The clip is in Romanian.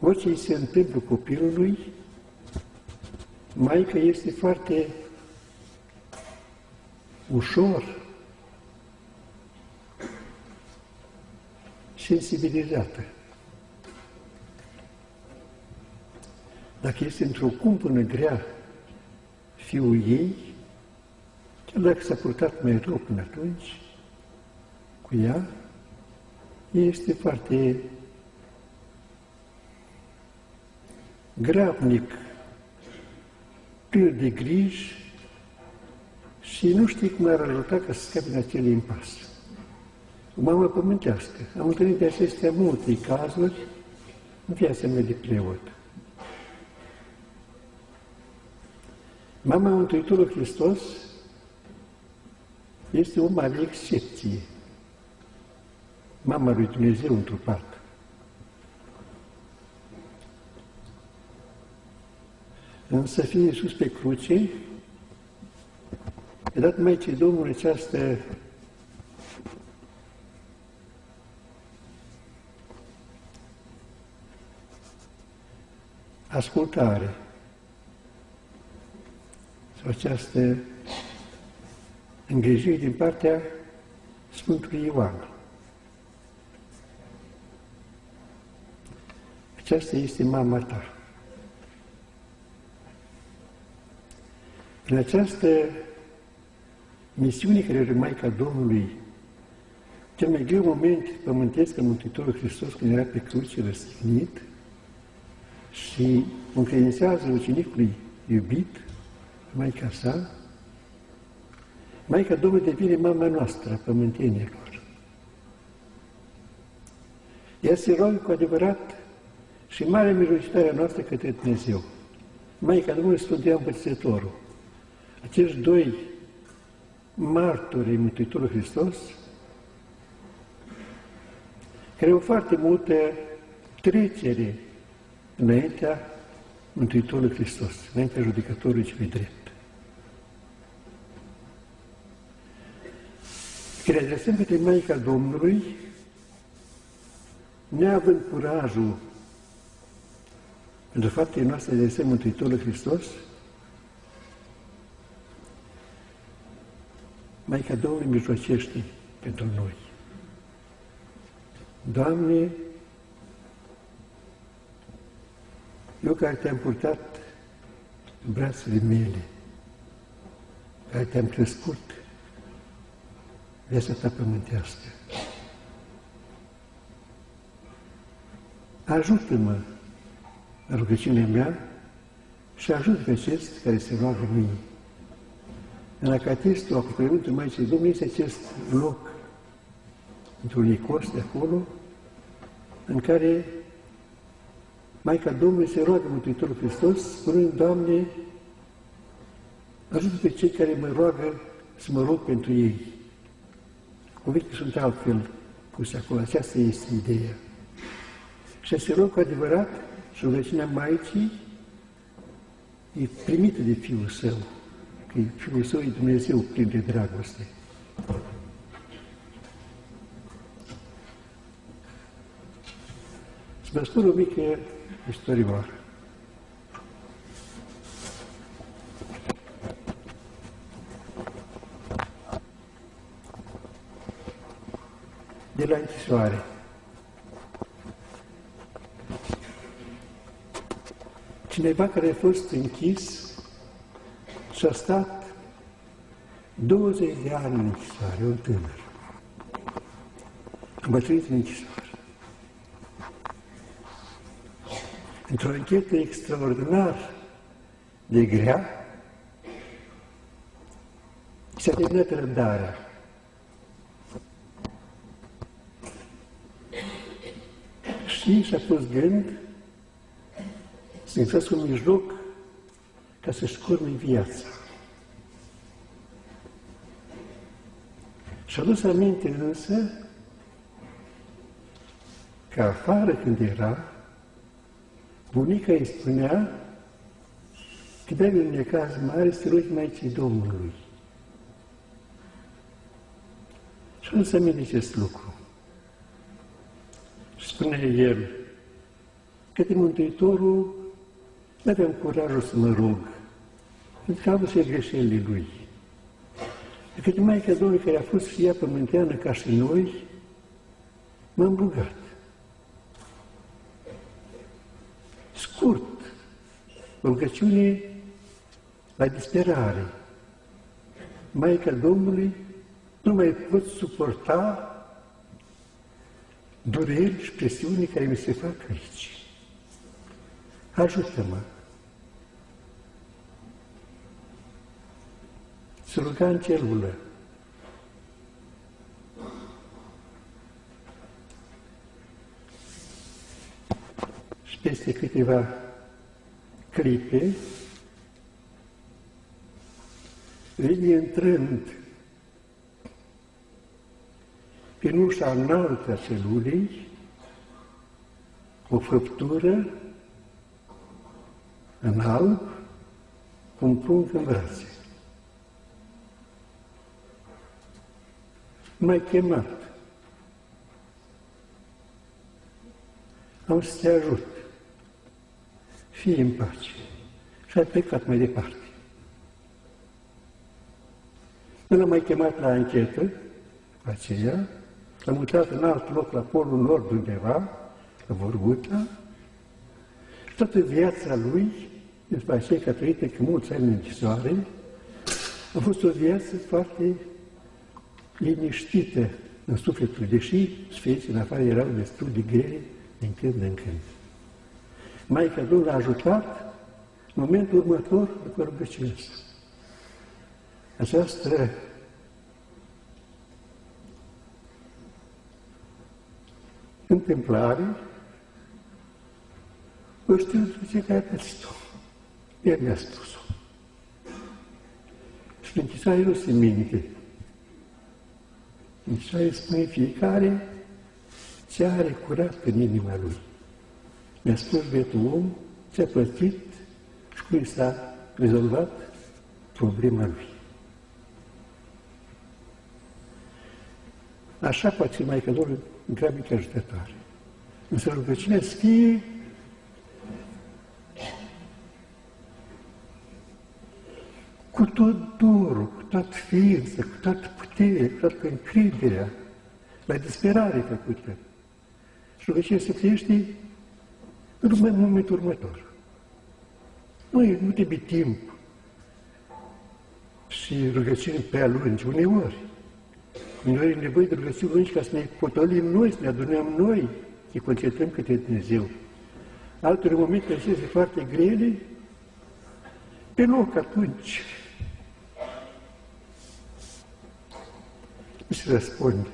orice îi se întâmplă copilului, Maica este foarte ușor sensibilizată. Dacă este într-o cumpănă grea fiul ei, chiar dacă s-a purtat mai rău până atunci cu ea, este foarte grabnic, plin de griji și nu știi cum ar ajuta ca să scape din acel impas. O mamă pământească. Am întâlnit de acestea multe cazuri în viața mea de preot. Mama Mântuitorul Hristos este o mare excepție. Mama lui Dumnezeu întrupat. Însă fie Iisus pe cruce, a dat Maicii Domnului această ascultare sau această îngrijire din partea Sfântului Ioan. Aceasta este mama ta. În această misiune care are Maica Domnului, cel mai greu moment pământesc în Mântuitorul Hristos când era pe cruce răstignit și încredințează ucenicului iubit, Maica sa, Maica Domnului devine mama noastră, a pământenilor. Ea se roagă cu adevărat și mare mijlocitarea noastră către Dumnezeu. Maica Domnului Sfântul Împărțitorul. Acești doi martori Mântuitorul Hristos, care au foarte multă trecere înaintea Mântuitorului Hristos, înaintea judecătorului cel drept. Când ne adresăm către Maica Domnului, neavând curajul pentru faptele noastre de adresăm Mântuitorul Hristos, Maica Domnului mijlocește pentru noi. Doamne, eu care te-am purtat în brațele mele, care te-am crescut, viața ta pământească. Ajută-mă în rugăciunea mea și ajută pe acest care se roagă mie. În Acatistul Acoperimentul Maicii Domnului este acest loc într-un icos de acolo, în care Maica Domnului se roagă Mântuitorul Hristos, spunând, Doamne, ajută pe cei care mă roagă să mă rog pentru ei. Cuvinte sunt altfel puse acolo. Aceasta este ideea. Și se rog cu adevărat și rugăciunea Maicii e primită de Fiul Său, că Fiul Său e Dumnezeu plin de dragoste. Să vă spun o mică istorioară. de la închisoare. Cineva care a fost închis și a stat 20 de ani în închisoare, un tânăr. Am bătrânit în închisoare. Într-o anchetă extraordinar de grea, s-a terminat răbdarea. Și și-a pus gând să găsească un mijloc ca să-și curme viața. Și-a dus aminte însă că afară când era, bunica îi spunea că de un necaz mare să rogi Maicii Domnului. Și nu să aminte acest lucru. Și spune el către Mântuitorul nu aveam curajul să mă rog, pentru că am văzut greșelile lui. De către Maica Domnului care a fost și ea pământeană ca și noi, m-am rugat. Scurt, rugăciune la disperare. Maica Domnului nu mai pot suporta dureri și presiuni care mi se fac aici. Ajută-mă! Să ruga în celulă. Și peste câteva clipe, vine intrând prin ușa înaltă a celulei, o făptură în alb, cu un prunc în brațe. M-ai chemat. Am să te ajut. Fii în pace. Și ai plecat mai departe. Nu l-am mai chemat la anchetă, aceea, l-am mutat în alt loc, la Polul Nord undeva, la Vorguta, și toată viața lui, după aceea că a trăit cu mulți ani în închisoare, a fost o viață foarte liniștită în sufletul, deși sfinții în afară erau destul de grele din când în când. Maica Domnului l-a ajutat în momentul următor după rugăciunea Această întâmplare o știu ce care a pățit-o. El mi-a spus-o. Și închisoare nu se minte. Închisoare spune fiecare ce are curat în inima lui. Mi-a spus bietul om ce a plătit și cum s-a rezolvat problema lui. Așa poate fi Maica Domnului grabnică ajutătoare. Însă rugăciunea să fie cu tot dorul, cu tot ființă, cu toată puterea, cu toată încrederea, la disperare făcută. Și rugăciunea se trăiește în momentul următor. Nu, nu trebuie timp și rugăciuni pe lungi, uneori. Noi e nevoie de rugăciuni lungi ca să ne potolim noi, să ne adunăm noi, să ne concentrăm către Dumnezeu. Altor momente acestea foarte grele, pe loc atunci. Și răspunde.